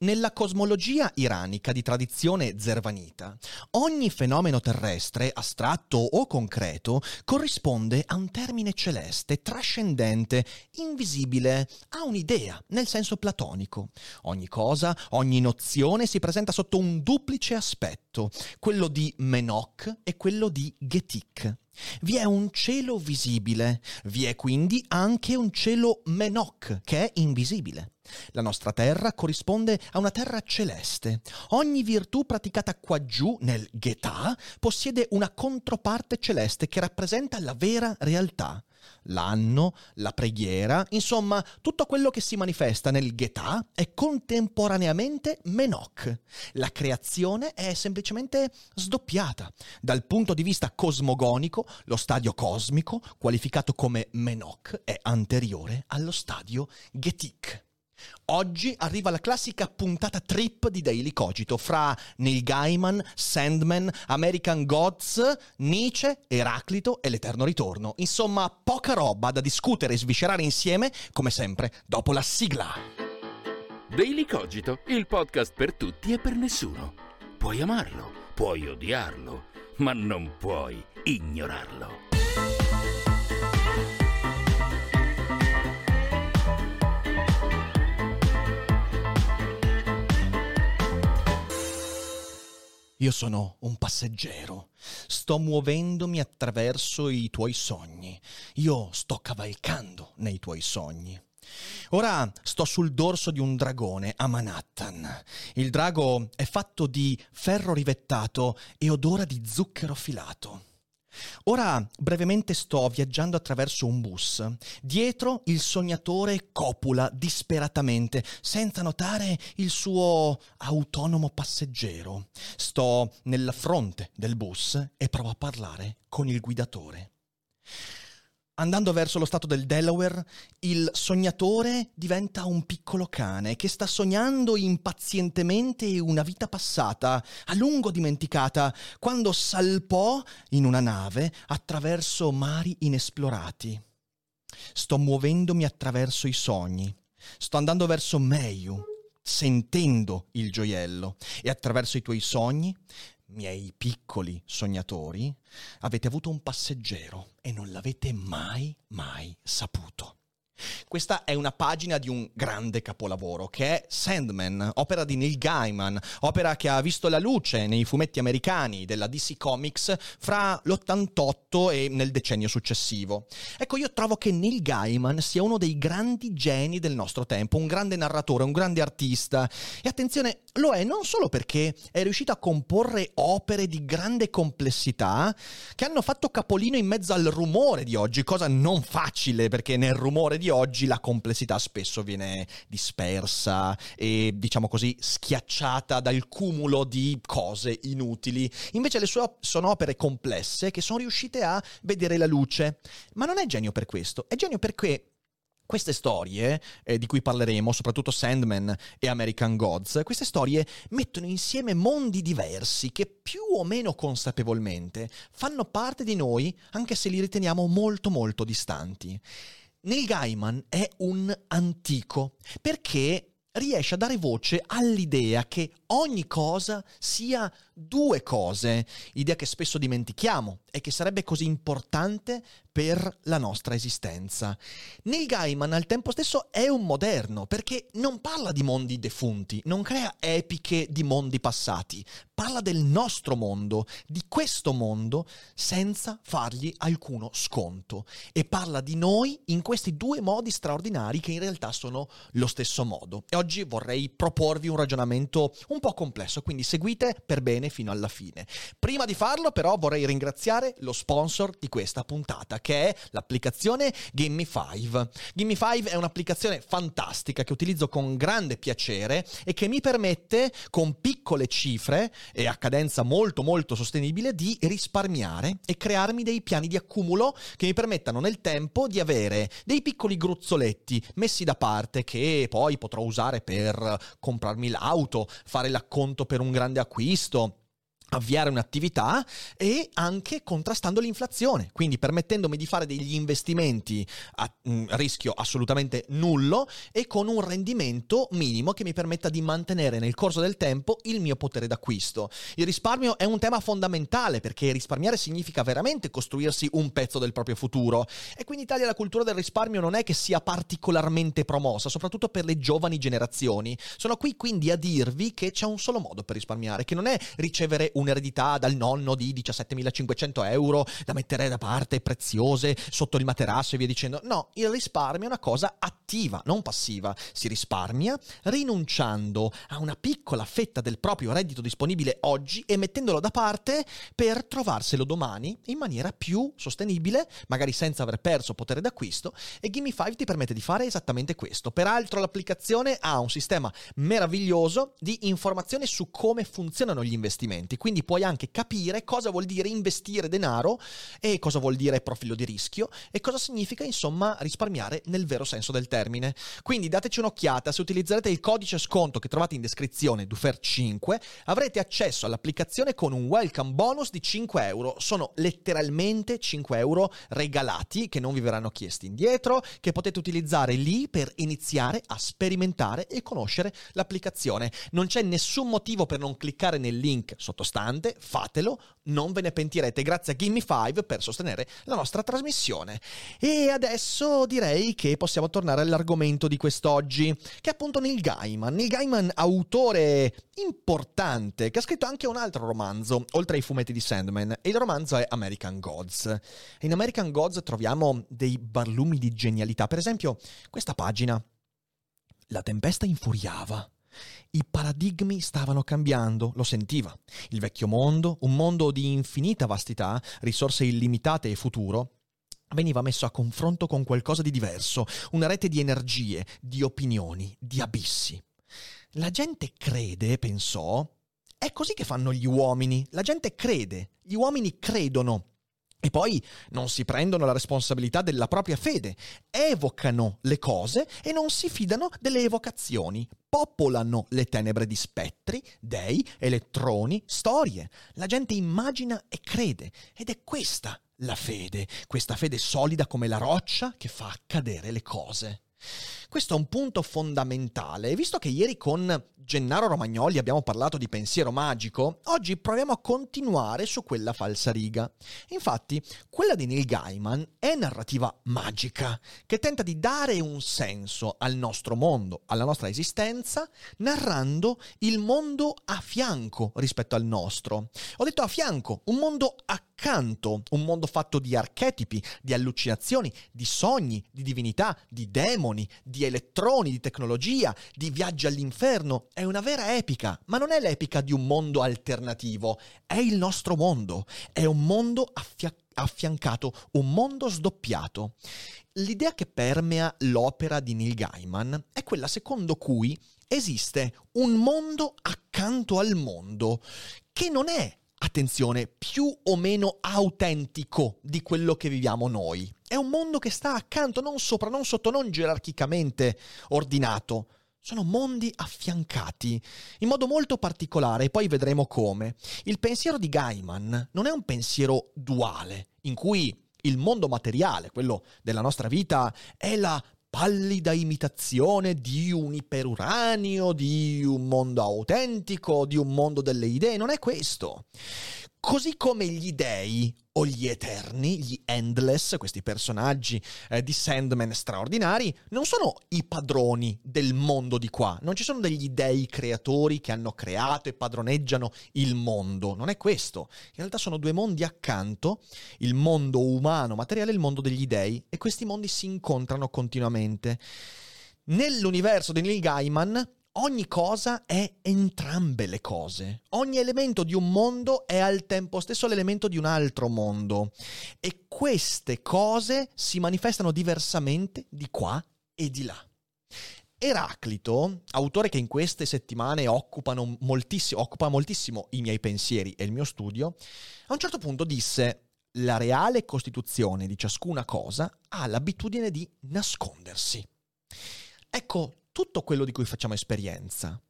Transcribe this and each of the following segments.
Nella cosmologia iranica di tradizione zervanita, ogni fenomeno terrestre, astratto o concreto, corrisponde a un termine celeste, trascendente, invisibile, a un'idea, nel senso platonico. Ogni cosa, ogni nozione si presenta sotto un duplice aspetto, quello di Menok e quello di Getik. Vi è un cielo visibile, vi è quindi anche un cielo Menok, che è invisibile. La nostra terra corrisponde a una terra celeste. Ogni virtù praticata qua giù, nel Ghetà, possiede una controparte celeste che rappresenta la vera realtà. L'anno, la preghiera, insomma, tutto quello che si manifesta nel Ghetà è contemporaneamente Menok. La creazione è semplicemente sdoppiata. Dal punto di vista cosmogonico, lo stadio cosmico, qualificato come Menok, è anteriore allo stadio Getik. Oggi arriva la classica puntata trip di Daily Cogito fra Neil Gaiman, Sandman, American Gods, Nietzsche, Eraclito e l'Eterno Ritorno. Insomma, poca roba da discutere e sviscerare insieme, come sempre, dopo la sigla. Daily Cogito, il podcast per tutti e per nessuno. Puoi amarlo, puoi odiarlo, ma non puoi ignorarlo. Io sono un passeggero, sto muovendomi attraverso i tuoi sogni, io sto cavalcando nei tuoi sogni. Ora sto sul dorso di un dragone a Manhattan. Il drago è fatto di ferro rivettato e odora di zucchero filato. Ora brevemente sto viaggiando attraverso un bus. Dietro il sognatore copula disperatamente, senza notare il suo autonomo passeggero. Sto nella fronte del bus e provo a parlare con il guidatore. Andando verso lo stato del Delaware, il sognatore diventa un piccolo cane che sta sognando impazientemente una vita passata, a lungo dimenticata, quando salpò in una nave attraverso mari inesplorati. Sto muovendomi attraverso i sogni. Sto andando verso Meiu, sentendo il gioiello, e attraverso i tuoi sogni miei piccoli sognatori, avete avuto un passeggero e non l'avete mai, mai saputo. Questa è una pagina di un grande capolavoro che è Sandman, opera di Neil Gaiman, opera che ha visto la luce nei fumetti americani della DC Comics fra l'88 e nel decennio successivo. Ecco, io trovo che Neil Gaiman sia uno dei grandi geni del nostro tempo, un grande narratore, un grande artista. E attenzione, lo è non solo perché è riuscito a comporre opere di grande complessità che hanno fatto capolino in mezzo al rumore di oggi, cosa non facile perché nel rumore di oggi la complessità spesso viene dispersa e diciamo così schiacciata dal cumulo di cose inutili. Invece le sue sono opere complesse che sono riuscite a vedere la luce. Ma non è genio per questo, è genio perché queste storie, eh, di cui parleremo, soprattutto Sandman e American Gods, queste storie mettono insieme mondi diversi che più o meno consapevolmente fanno parte di noi, anche se li riteniamo molto molto distanti. Neil Gaiman è un antico perché riesce a dare voce all'idea che ogni cosa sia due cose, idea che spesso dimentichiamo e che sarebbe così importante per la nostra esistenza. Neil Gaiman al tempo stesso è un moderno perché non parla di mondi defunti, non crea epiche di mondi passati, parla del nostro mondo, di questo mondo senza fargli alcuno sconto e parla di noi in questi due modi straordinari che in realtà sono lo stesso modo. E oggi vorrei proporvi un ragionamento un po' complesso, quindi seguite per bene bene fino alla fine. Prima di farlo però vorrei ringraziare lo sponsor di questa puntata che è l'applicazione Gimme5. Gimme5 è un'applicazione fantastica che utilizzo con grande piacere e che mi permette con piccole cifre e a cadenza molto molto sostenibile di risparmiare e crearmi dei piani di accumulo che mi permettano nel tempo di avere dei piccoli gruzzoletti messi da parte che poi potrò usare per comprarmi l'auto, fare l'acconto per un grande acquisto avviare un'attività e anche contrastando l'inflazione, quindi permettendomi di fare degli investimenti a mm, rischio assolutamente nullo e con un rendimento minimo che mi permetta di mantenere nel corso del tempo il mio potere d'acquisto. Il risparmio è un tema fondamentale perché risparmiare significa veramente costruirsi un pezzo del proprio futuro e qui in Italia la cultura del risparmio non è che sia particolarmente promossa, soprattutto per le giovani generazioni. Sono qui quindi a dirvi che c'è un solo modo per risparmiare, che non è ricevere un'eredità dal nonno di 17.500 euro da mettere da parte preziose sotto il materasso e via dicendo. No, il risparmio è una cosa attiva, non passiva. Si risparmia rinunciando a una piccola fetta del proprio reddito disponibile oggi e mettendolo da parte per trovarselo domani in maniera più sostenibile, magari senza aver perso potere d'acquisto e Gimme5 ti permette di fare esattamente questo. Peraltro l'applicazione ha un sistema meraviglioso di informazione su come funzionano gli investimenti, quindi puoi anche capire cosa vuol dire investire denaro e cosa vuol dire profilo di rischio e cosa significa insomma risparmiare nel vero senso del termine. Quindi dateci un'occhiata, se utilizzerete il codice sconto che trovate in descrizione, Dufer5, avrete accesso all'applicazione con un welcome bonus di 5 euro. Sono letteralmente 5 euro regalati che non vi verranno chiesti indietro, che potete utilizzare lì per iniziare a sperimentare e conoscere l'applicazione. Non c'è nessun motivo per non cliccare nel link sottostante importante, fatelo, non ve ne pentirete. Grazie a Gimme5 per sostenere la nostra trasmissione. E adesso direi che possiamo tornare all'argomento di quest'oggi, che è appunto Neil Gaiman. Neil Gaiman, autore importante, che ha scritto anche un altro romanzo, oltre ai fumetti di Sandman, e il romanzo è American Gods. In American Gods troviamo dei barlumi di genialità, per esempio questa pagina. La tempesta infuriava i paradigmi stavano cambiando, lo sentiva. Il vecchio mondo, un mondo di infinita vastità, risorse illimitate e futuro, veniva messo a confronto con qualcosa di diverso, una rete di energie, di opinioni, di abissi. La gente crede, pensò, è così che fanno gli uomini. La gente crede, gli uomini credono. E poi non si prendono la responsabilità della propria fede, evocano le cose e non si fidano delle evocazioni, popolano le tenebre di spettri, dei, elettroni, storie. La gente immagina e crede ed è questa la fede, questa fede solida come la roccia che fa accadere le cose. Questo è un punto fondamentale visto che ieri con Gennaro Romagnoli abbiamo parlato di pensiero magico, oggi proviamo a continuare su quella falsa riga. Infatti, quella di Neil Gaiman è narrativa magica, che tenta di dare un senso al nostro mondo, alla nostra esistenza, narrando il mondo a fianco rispetto al nostro. Ho detto a fianco, un mondo accanto, un mondo fatto di archetipi, di allucinazioni, di sogni, di divinità, di demoni, di elettroni, di tecnologia, di viaggi all'inferno è una vera epica, ma non è l'epica di un mondo alternativo, è il nostro mondo, è un mondo affia- affiancato, un mondo sdoppiato. L'idea che permea l'opera di Neil Gaiman è quella secondo cui esiste un mondo accanto al mondo, che non è attenzione, più o meno autentico di quello che viviamo noi. È un mondo che sta accanto, non sopra, non sotto, non gerarchicamente ordinato, sono mondi affiancati in modo molto particolare e poi vedremo come. Il pensiero di Gaiman non è un pensiero duale, in cui il mondo materiale, quello della nostra vita, è la pallida imitazione di un iperuranio, di un mondo autentico, di un mondo delle idee. Non è questo. Così come gli dei o gli eterni, gli endless, questi personaggi eh, di Sandman straordinari, non sono i padroni del mondo di qua, non ci sono degli dei creatori che hanno creato e padroneggiano il mondo, non è questo. In realtà sono due mondi accanto, il mondo umano materiale e il mondo degli dei, e questi mondi si incontrano continuamente. Nell'universo di Neil Gaiman ogni cosa è entrambe le cose. Ogni elemento di un mondo è al tempo stesso l'elemento di un altro mondo. E queste cose si manifestano diversamente di qua e di là. Eraclito, autore che in queste settimane moltissimo, occupa moltissimo i miei pensieri e il mio studio, a un certo punto disse la reale costituzione di ciascuna cosa ha l'abitudine di nascondersi. Ecco, tutto quello di cui facciamo esperienza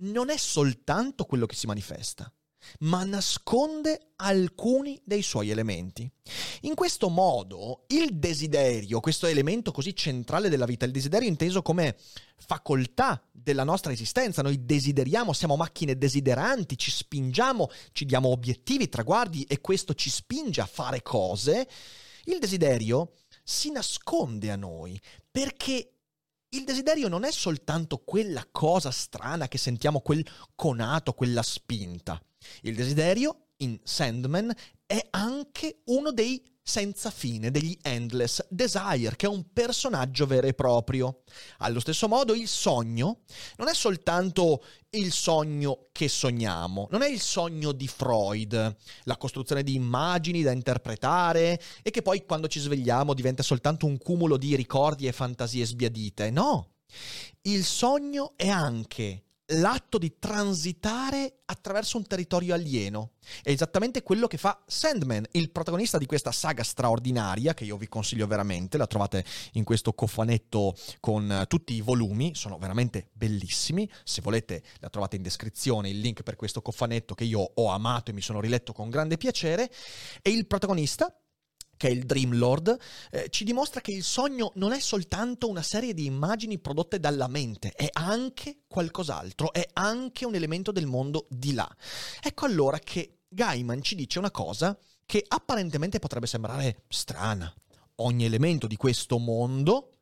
non è soltanto quello che si manifesta, ma nasconde alcuni dei suoi elementi. In questo modo il desiderio, questo elemento così centrale della vita, il desiderio inteso come facoltà della nostra esistenza, noi desideriamo, siamo macchine desideranti, ci spingiamo, ci diamo obiettivi, traguardi e questo ci spinge a fare cose, il desiderio si nasconde a noi perché il desiderio non è soltanto quella cosa strana che sentiamo, quel conato, quella spinta. Il desiderio in Sandman è anche uno dei senza fine, degli Endless Desire, che è un personaggio vero e proprio. Allo stesso modo il sogno non è soltanto il sogno che sogniamo, non è il sogno di Freud, la costruzione di immagini da interpretare e che poi quando ci svegliamo diventa soltanto un cumulo di ricordi e fantasie sbiadite. No, il sogno è anche l'atto di transitare attraverso un territorio alieno. È esattamente quello che fa Sandman, il protagonista di questa saga straordinaria, che io vi consiglio veramente, la trovate in questo cofanetto con tutti i volumi, sono veramente bellissimi, se volete la trovate in descrizione il link per questo cofanetto che io ho amato e mi sono riletto con grande piacere, e il protagonista che è il Dream Lord, eh, ci dimostra che il sogno non è soltanto una serie di immagini prodotte dalla mente, è anche qualcos'altro, è anche un elemento del mondo di là. Ecco allora che Gaiman ci dice una cosa che apparentemente potrebbe sembrare strana. Ogni elemento di questo mondo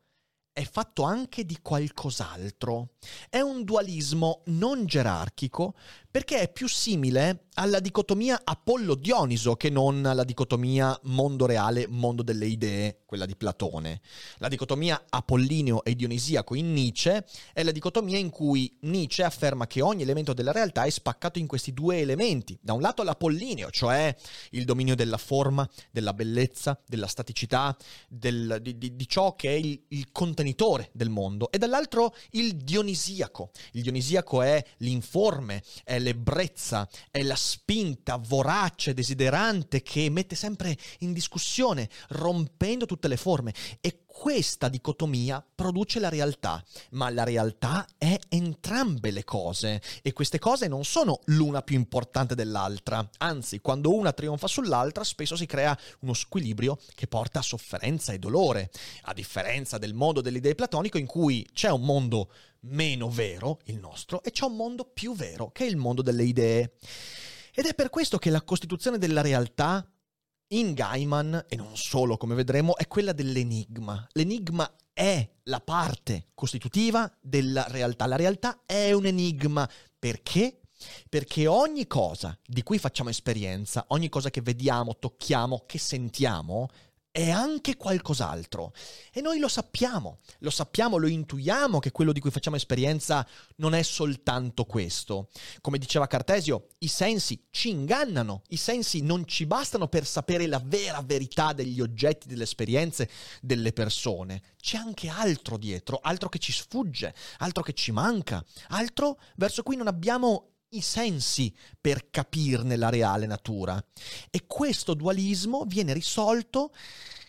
è fatto anche di qualcos'altro. È un dualismo non gerarchico perché è più simile alla dicotomia Apollo-Dioniso che non alla dicotomia mondo reale, mondo delle idee, quella di Platone. La dicotomia apollineo e dionisiaco in Nietzsche è la dicotomia in cui Nietzsche afferma che ogni elemento della realtà è spaccato in questi due elementi. Da un lato l'apollineo, cioè il dominio della forma, della bellezza, della staticità, del, di, di, di, ciò che è il, il contenitore del mondo, e dall'altro il dionisiaco. Il dionisiaco è l'informe, è l'ebbrezza, è la spinta vorace, desiderante che mette sempre in discussione, rompendo tutte le forme. E questa dicotomia produce la realtà, ma la realtà è entrambe le cose. E queste cose non sono l'una più importante dell'altra, anzi quando una trionfa sull'altra spesso si crea uno squilibrio che porta a sofferenza e dolore, a differenza del mondo dell'idea platonico in cui c'è un mondo meno vero, il nostro, e c'è un mondo più vero, che è il mondo delle idee. Ed è per questo che la costituzione della realtà in Gaiman, e non solo come vedremo, è quella dell'enigma. L'enigma è la parte costitutiva della realtà. La realtà è un enigma. Perché? Perché ogni cosa di cui facciamo esperienza, ogni cosa che vediamo, tocchiamo, che sentiamo, è anche qualcos'altro. E noi lo sappiamo, lo sappiamo, lo intuiamo che quello di cui facciamo esperienza non è soltanto questo. Come diceva Cartesio, i sensi ci ingannano, i sensi non ci bastano per sapere la vera verità degli oggetti, delle esperienze, delle persone. C'è anche altro dietro, altro che ci sfugge, altro che ci manca, altro verso cui non abbiamo i sensi per capirne la reale natura. E questo dualismo viene risolto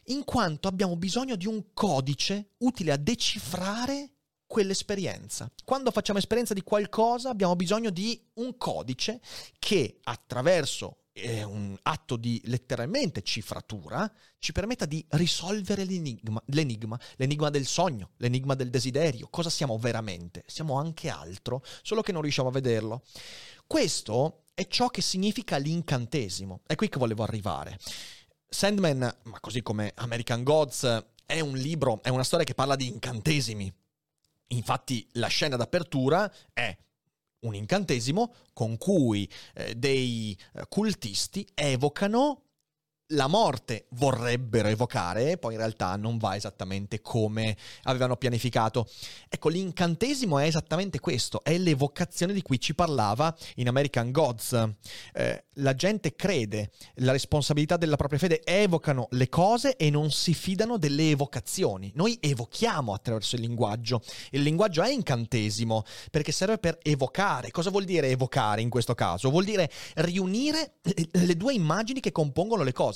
in quanto abbiamo bisogno di un codice utile a decifrare quell'esperienza. Quando facciamo esperienza di qualcosa abbiamo bisogno di un codice che attraverso è un atto di letteralmente cifratura, ci permetta di risolvere l'enigma, l'enigma, l'enigma del sogno, l'enigma del desiderio. Cosa siamo veramente? Siamo anche altro, solo che non riusciamo a vederlo. Questo è ciò che significa l'incantesimo. È qui che volevo arrivare. Sandman, ma così come American Gods, è un libro, è una storia che parla di incantesimi. Infatti la scena d'apertura è un incantesimo con cui eh, dei eh, cultisti evocano la morte vorrebbero evocare, poi in realtà non va esattamente come avevano pianificato. Ecco, l'incantesimo è esattamente questo, è l'evocazione di cui ci parlava in American Gods. Eh, la gente crede, la responsabilità della propria fede, evocano le cose e non si fidano delle evocazioni. Noi evochiamo attraverso il linguaggio. Il linguaggio è incantesimo perché serve per evocare. Cosa vuol dire evocare in questo caso? Vuol dire riunire le due immagini che compongono le cose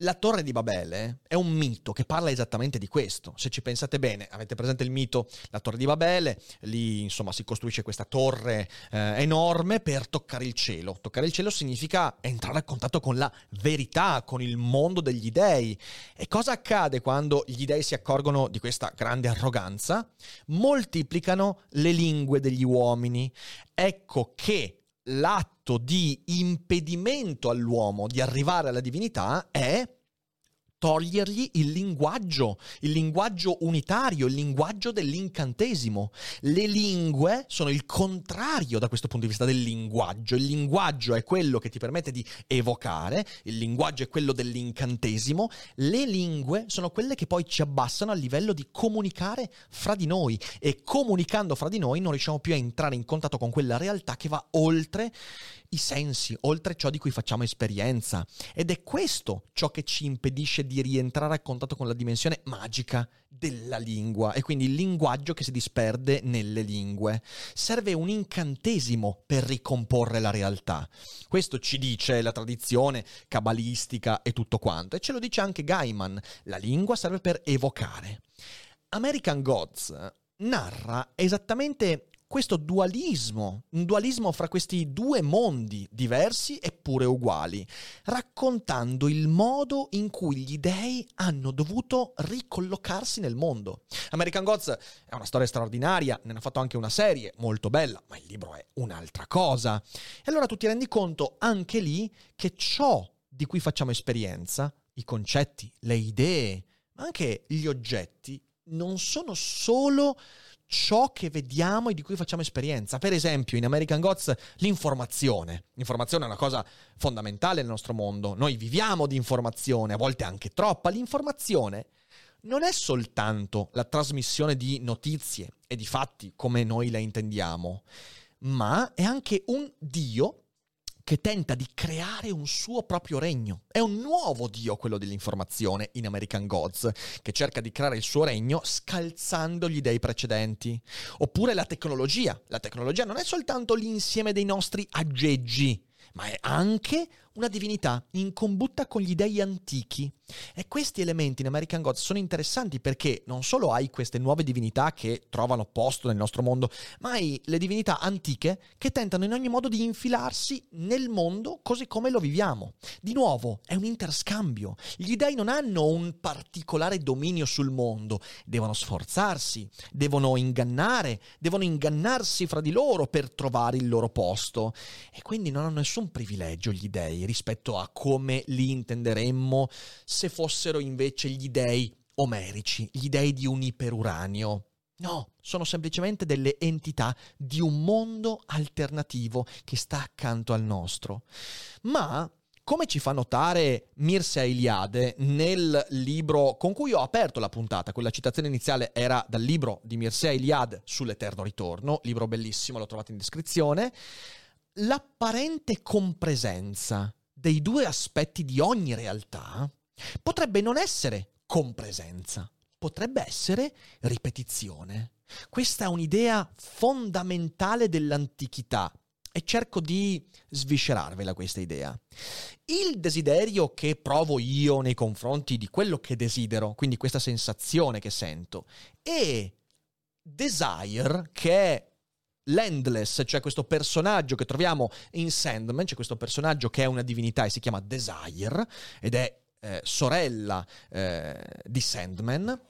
La Torre di Babele è un mito che parla esattamente di questo. Se ci pensate bene, avete presente il mito La Torre di Babele? Lì, insomma, si costruisce questa torre eh, enorme per toccare il cielo. Toccare il cielo significa entrare a contatto con la verità, con il mondo degli dei. E cosa accade quando gli dei si accorgono di questa grande arroganza? Moltiplicano le lingue degli uomini. Ecco che l'atto di impedimento all'uomo di arrivare alla divinità è togliergli il linguaggio, il linguaggio unitario, il linguaggio dell'incantesimo. Le lingue sono il contrario da questo punto di vista del linguaggio. Il linguaggio è quello che ti permette di evocare, il linguaggio è quello dell'incantesimo. Le lingue sono quelle che poi ci abbassano a livello di comunicare fra di noi e comunicando fra di noi non riusciamo più a entrare in contatto con quella realtà che va oltre i sensi, oltre ciò di cui facciamo esperienza. Ed è questo ciò che ci impedisce di rientrare a contatto con la dimensione magica della lingua e quindi il linguaggio che si disperde nelle lingue. Serve un incantesimo per ricomporre la realtà. Questo ci dice la tradizione cabalistica e tutto quanto e ce lo dice anche Gaiman. La lingua serve per evocare. American Gods narra esattamente questo dualismo, un dualismo fra questi due mondi diversi eppure uguali, raccontando il modo in cui gli dei hanno dovuto ricollocarsi nel mondo. American Gods è una storia straordinaria, ne hanno fatto anche una serie molto bella, ma il libro è un'altra cosa. E allora tu ti rendi conto anche lì che ciò di cui facciamo esperienza, i concetti, le idee, ma anche gli oggetti, non sono solo ciò che vediamo e di cui facciamo esperienza. Per esempio, in American Gods l'informazione. L'informazione è una cosa fondamentale nel nostro mondo. Noi viviamo di informazione, a volte anche troppa. L'informazione non è soltanto la trasmissione di notizie e di fatti come noi la intendiamo, ma è anche un Dio che tenta di creare un suo proprio regno. È un nuovo dio quello dell'informazione in American Gods, che cerca di creare il suo regno scalzando gli dei precedenti. Oppure la tecnologia. La tecnologia non è soltanto l'insieme dei nostri aggeggi, ma è anche una divinità in combutta con gli dei antichi. E questi elementi in American Gods sono interessanti perché non solo hai queste nuove divinità che trovano posto nel nostro mondo, ma hai le divinità antiche che tentano in ogni modo di infilarsi nel mondo così come lo viviamo. Di nuovo, è un interscambio. Gli dei non hanno un particolare dominio sul mondo, devono sforzarsi, devono ingannare, devono ingannarsi fra di loro per trovare il loro posto. E quindi non hanno nessun privilegio gli dei rispetto a come li intenderemmo se fossero invece gli dei omerici, gli dei di un iperuranio. No, sono semplicemente delle entità di un mondo alternativo che sta accanto al nostro. Ma come ci fa notare Mircea Eliade nel libro con cui ho aperto la puntata, quella citazione iniziale era dal libro di Mircea Eliade sull'Eterno Ritorno, libro bellissimo, lo trovate in descrizione, l'apparente compresenza dei due aspetti di ogni realtà potrebbe non essere compresenza, potrebbe essere ripetizione. Questa è un'idea fondamentale dell'antichità e cerco di sviscerarvela questa idea. Il desiderio che provo io nei confronti di quello che desidero, quindi questa sensazione che sento, e desire, che è l'Endless, cioè questo personaggio che troviamo in Sandman, c'è questo personaggio che è una divinità e si chiama Desire ed è eh, sorella eh, di Sandman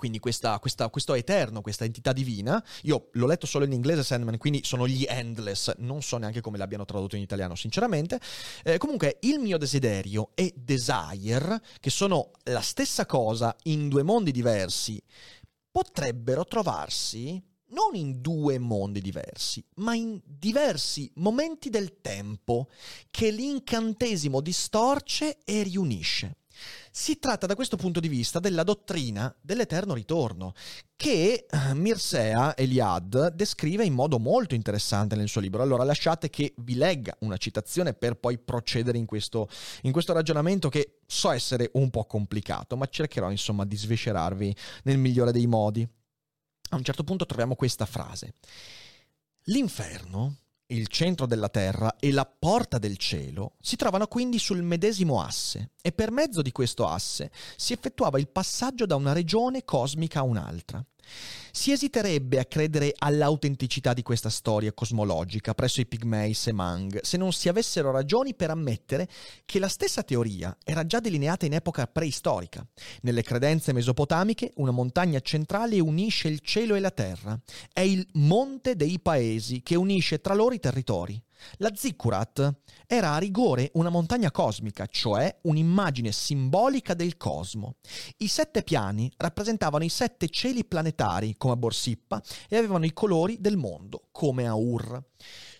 quindi questa, questa, questo eterno, questa entità divina. Io l'ho letto solo in inglese Sandman, quindi sono gli Endless, non so neanche come l'abbiano tradotto in italiano, sinceramente. Eh, comunque, il mio desiderio e Desire, che sono la stessa cosa in due mondi diversi, potrebbero trovarsi non in due mondi diversi, ma in diversi momenti del tempo che l'incantesimo distorce e riunisce. Si tratta da questo punto di vista della dottrina dell'eterno ritorno, che eh, Mirsea Eliad descrive in modo molto interessante nel suo libro. Allora lasciate che vi legga una citazione per poi procedere in questo, in questo ragionamento che so essere un po' complicato, ma cercherò insomma di sviscerarvi nel migliore dei modi. A un certo punto troviamo questa frase. L'inferno il centro della Terra e la porta del cielo si trovano quindi sul medesimo asse e per mezzo di questo asse si effettuava il passaggio da una regione cosmica a un'altra. Si esiterebbe a credere all'autenticità di questa storia cosmologica presso i Pigmei Semang se non si avessero ragioni per ammettere che la stessa teoria era già delineata in epoca preistorica. Nelle credenze mesopotamiche una montagna centrale unisce il cielo e la terra. È il monte dei paesi che unisce tra loro i territori. La Zikkurat era a rigore una montagna cosmica, cioè un'immagine simbolica del cosmo. I sette piani rappresentavano i sette cieli planetari, come a Borsippa, e avevano i colori del mondo, come a Ur.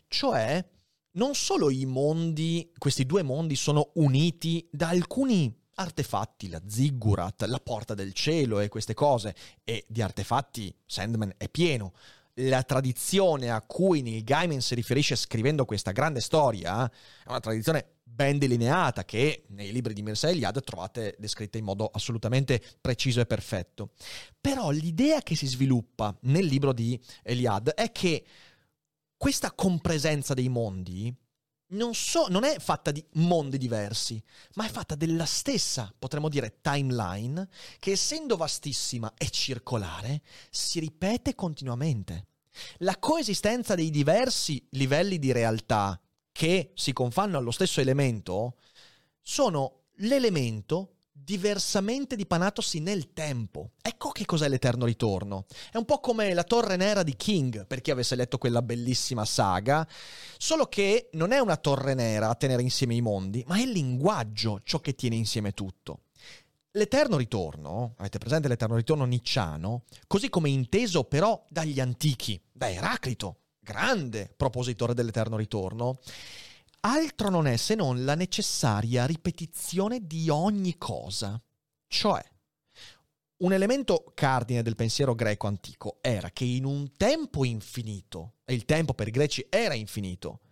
Cioè, non solo i mondi, questi due mondi sono uniti da alcuni artefatti, la ziggurat, la porta del cielo e queste cose, e di artefatti Sandman è pieno la tradizione a cui Neil Gaiman si riferisce scrivendo questa grande storia è una tradizione ben delineata che nei libri di Mircea Eliade trovate descritta in modo assolutamente preciso e perfetto. Però l'idea che si sviluppa nel libro di Eliade è che questa compresenza dei mondi non, so, non, è fatta di mondi diversi, ma è fatta della stessa, potremmo dire, timeline, che essendo vastissima e circolare, si ripete continuamente. La coesistenza dei diversi livelli di realtà che si confanno allo stesso elemento sono l'elemento diversamente dipanatosi nel tempo. Ecco che cos'è l'eterno ritorno. È un po' come la torre nera di King, per chi avesse letto quella bellissima saga, solo che non è una torre nera a tenere insieme i mondi, ma è il linguaggio ciò che tiene insieme tutto. L'eterno ritorno, avete presente l'eterno ritorno nicciano, così come inteso però dagli antichi, da Eraclito, grande propositore dell'eterno ritorno, altro non è se non la necessaria ripetizione di ogni cosa. Cioè, un elemento cardine del pensiero greco antico era che in un tempo infinito, e il tempo per i greci era infinito,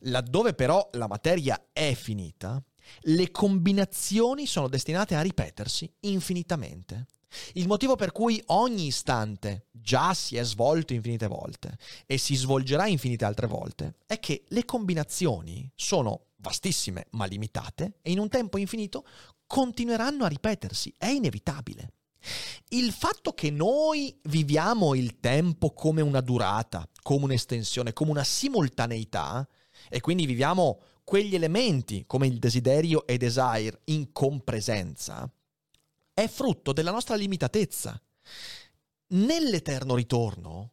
laddove però la materia è finita, le combinazioni sono destinate a ripetersi infinitamente. Il motivo per cui ogni istante già si è svolto infinite volte e si svolgerà infinite altre volte è che le combinazioni sono vastissime ma limitate e in un tempo infinito continueranno a ripetersi, è inevitabile. Il fatto che noi viviamo il tempo come una durata, come un'estensione, come una simultaneità, e quindi viviamo quegli elementi come il desiderio e desire in compresenza, è frutto della nostra limitatezza. Nell'eterno ritorno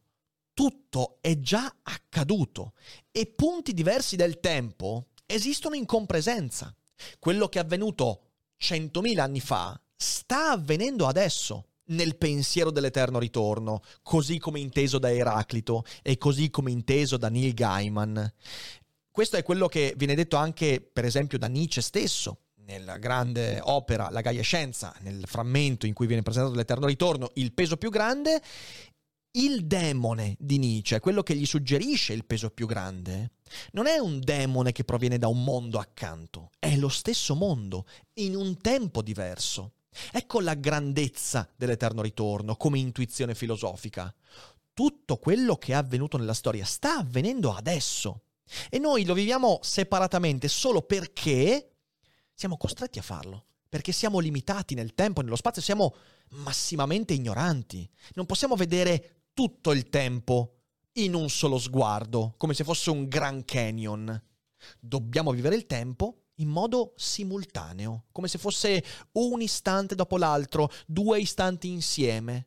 tutto è già accaduto e punti diversi del tempo esistono in compresenza. Quello che è avvenuto centomila anni fa sta avvenendo adesso nel pensiero dell'eterno ritorno, così come inteso da Eraclito e così come inteso da Neil Gaiman. Questo è quello che viene detto anche, per esempio, da Nietzsche stesso, nella grande opera La Gaia Scienza, nel frammento in cui viene presentato l'Eterno Ritorno, il peso più grande, il demone di Nietzsche, quello che gli suggerisce il peso più grande, non è un demone che proviene da un mondo accanto, è lo stesso mondo, in un tempo diverso. Ecco la grandezza dell'Eterno Ritorno come intuizione filosofica. Tutto quello che è avvenuto nella storia sta avvenendo adesso. E noi lo viviamo separatamente solo perché siamo costretti a farlo, perché siamo limitati nel tempo nello spazio, siamo massimamente ignoranti. Non possiamo vedere tutto il tempo in un solo sguardo, come se fosse un Grand Canyon. Dobbiamo vivere il tempo in modo simultaneo, come se fosse un istante dopo l'altro, due istanti insieme.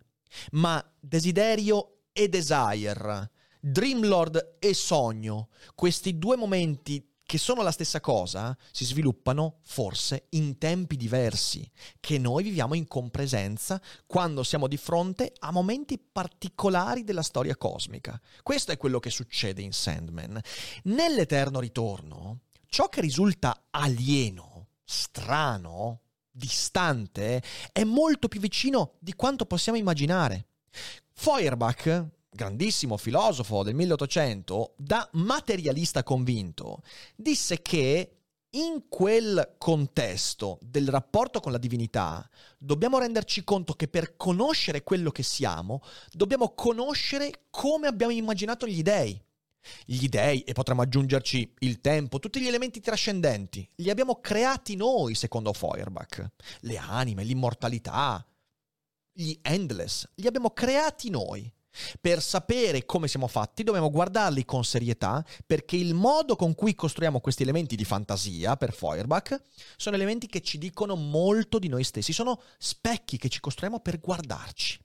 Ma desiderio e desire, Dreamlord e sogno, questi due momenti che sono la stessa cosa, si sviluppano forse in tempi diversi, che noi viviamo in compresenza quando siamo di fronte a momenti particolari della storia cosmica. Questo è quello che succede in Sandman. Nell'eterno ritorno, ciò che risulta alieno, strano, distante, è molto più vicino di quanto possiamo immaginare. Feuerbach, grandissimo filosofo del 1800, da materialista convinto, disse che in quel contesto del rapporto con la divinità dobbiamo renderci conto che per conoscere quello che siamo dobbiamo conoscere come abbiamo immaginato gli dei. Gli dei, e potremmo aggiungerci il tempo, tutti gli elementi trascendenti, li abbiamo creati noi, secondo Feuerbach. Le anime, l'immortalità, gli endless, li abbiamo creati noi. Per sapere come siamo fatti dobbiamo guardarli con serietà perché il modo con cui costruiamo questi elementi di fantasia per Feuerbach sono elementi che ci dicono molto di noi stessi, sono specchi che ci costruiamo per guardarci.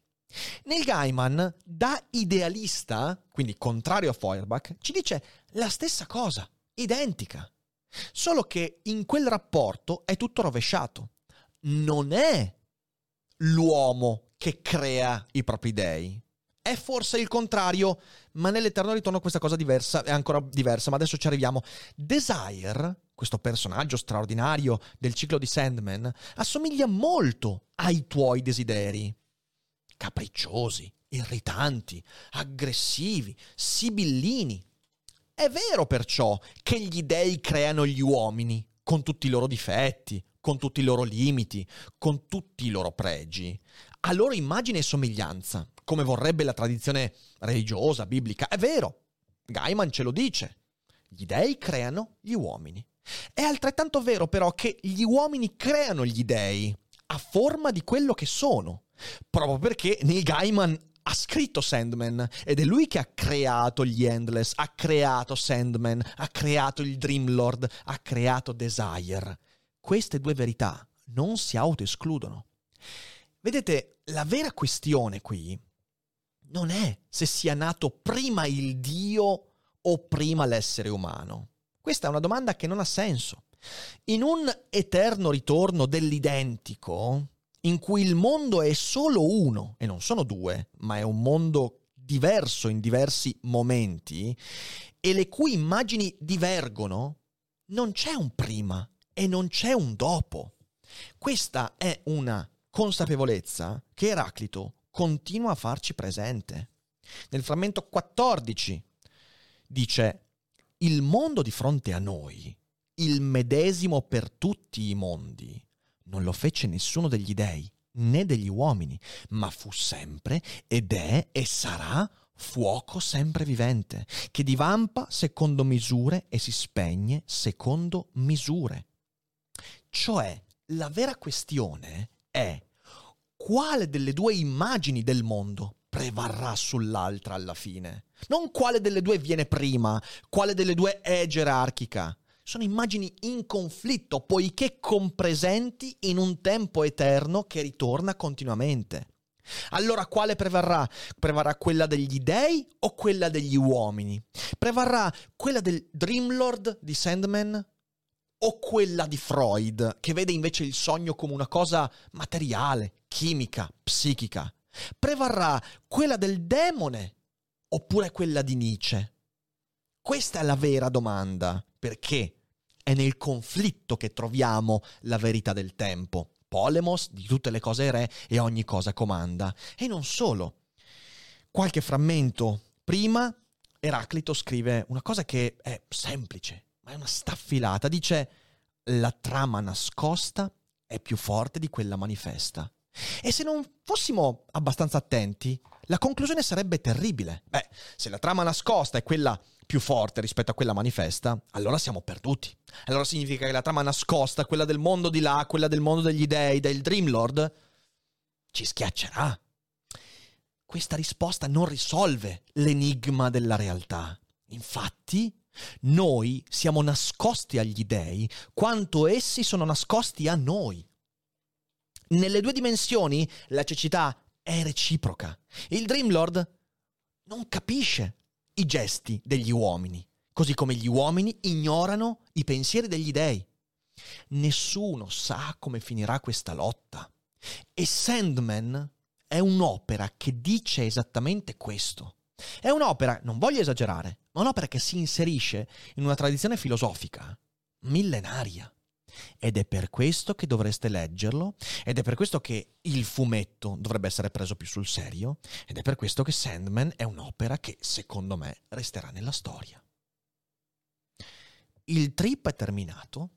Neil Gaiman, da idealista, quindi contrario a Feuerbach, ci dice la stessa cosa, identica. Solo che in quel rapporto è tutto rovesciato. Non è l'uomo che crea i propri dei, è forse il contrario, ma nell'Eterno Ritorno questa cosa diversa, è ancora diversa, ma adesso ci arriviamo. Desire, questo personaggio straordinario del ciclo di Sandman, assomiglia molto ai tuoi desideri. Capricciosi, irritanti, aggressivi, sibillini. È vero perciò che gli dei creano gli uomini, con tutti i loro difetti, con tutti i loro limiti, con tutti i loro pregi, a loro immagine e somiglianza come vorrebbe la tradizione religiosa, biblica. È vero, Gaiman ce lo dice. Gli dei creano gli uomini. È altrettanto vero però che gli uomini creano gli dei a forma di quello che sono, proprio perché Neil Gaiman ha scritto Sandman ed è lui che ha creato gli Endless, ha creato Sandman, ha creato il Dreamlord, ha creato Desire. Queste due verità non si autoescludono. Vedete, la vera questione qui non è se sia nato prima il Dio o prima l'essere umano. Questa è una domanda che non ha senso. In un eterno ritorno dell'identico, in cui il mondo è solo uno, e non sono due, ma è un mondo diverso in diversi momenti, e le cui immagini divergono, non c'è un prima e non c'è un dopo. Questa è una consapevolezza che Eraclito continua a farci presente. Nel frammento 14 dice, il mondo di fronte a noi, il medesimo per tutti i mondi, non lo fece nessuno degli dei né degli uomini, ma fu sempre ed è e sarà fuoco sempre vivente, che divampa secondo misure e si spegne secondo misure. Cioè, la vera questione è quale delle due immagini del mondo prevarrà sull'altra alla fine. Non quale delle due viene prima, quale delle due è gerarchica. Sono immagini in conflitto, poiché compresenti in un tempo eterno che ritorna continuamente. Allora quale prevarrà? Prevarrà quella degli dei o quella degli uomini? Prevarrà quella del Dreamlord di Sandman o quella di Freud, che vede invece il sogno come una cosa materiale, chimica, psichica? Prevarrà quella del demone oppure quella di Nietzsche? Questa è la vera domanda, perché è nel conflitto che troviamo la verità del tempo. Polemos di tutte le cose re e ogni cosa comanda. E non solo. Qualche frammento prima Eraclito scrive una cosa che è semplice, ma è una staffilata. Dice la trama nascosta è più forte di quella manifesta. E se non fossimo abbastanza attenti, la conclusione sarebbe terribile. Beh, se la trama nascosta è quella più forte rispetto a quella manifesta, allora siamo perduti. Allora significa che la trama nascosta, quella del mondo di là, quella del mondo degli dei, del Dreamlord, ci schiaccerà. questa risposta non risolve l'enigma della realtà. Infatti, noi siamo nascosti agli dei quanto essi sono nascosti a noi. Nelle due dimensioni la cecità è reciproca. Il Dream Lord non capisce i gesti degli uomini, così come gli uomini ignorano i pensieri degli dei. Nessuno sa come finirà questa lotta. E Sandman è un'opera che dice esattamente questo. È un'opera, non voglio esagerare, ma un'opera che si inserisce in una tradizione filosofica millenaria. Ed è per questo che dovreste leggerlo, ed è per questo che il fumetto dovrebbe essere preso più sul serio, ed è per questo che Sandman è un'opera che, secondo me, resterà nella storia. Il trip è terminato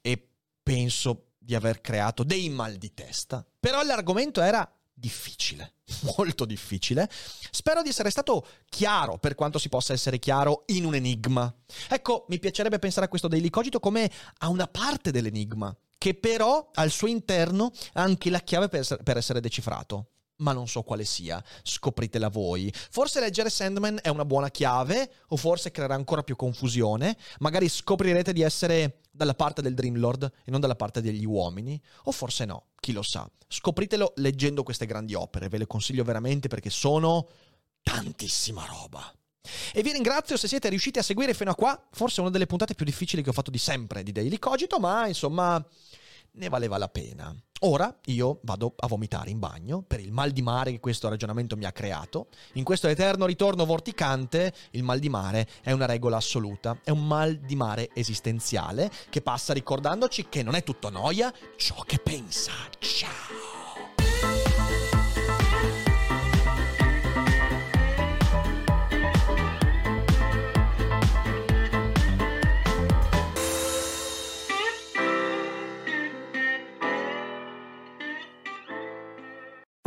e penso di aver creato dei mal di testa, però l'argomento era difficile, molto difficile. Spero di essere stato chiaro per quanto si possa essere chiaro in un enigma. Ecco, mi piacerebbe pensare a questo Daily Cogito come a una parte dell'enigma, che però al suo interno ha anche la chiave per essere, decifrato ma non so quale sia. Scopritela voi. Forse leggere Sandman è una buona chiave, o forse creerà ancora più confusione. Magari scoprirete di essere dalla parte del Dream Lord e non dalla parte degli uomini, o forse no, chi lo sa. Scopritelo leggendo queste grandi opere, ve le consiglio veramente perché sono tantissima roba. E vi ringrazio se siete riusciti a seguire fino a qua, forse una delle puntate più difficili che ho fatto di sempre di Daily Cogito, ma insomma ne valeva la pena. Ora io vado a vomitare in bagno per il mal di mare che questo ragionamento mi ha creato. In questo eterno ritorno vorticante, il mal di mare è una regola assoluta, è un mal di mare esistenziale che passa ricordandoci che non è tutto noia ciò che pensa. Ciao!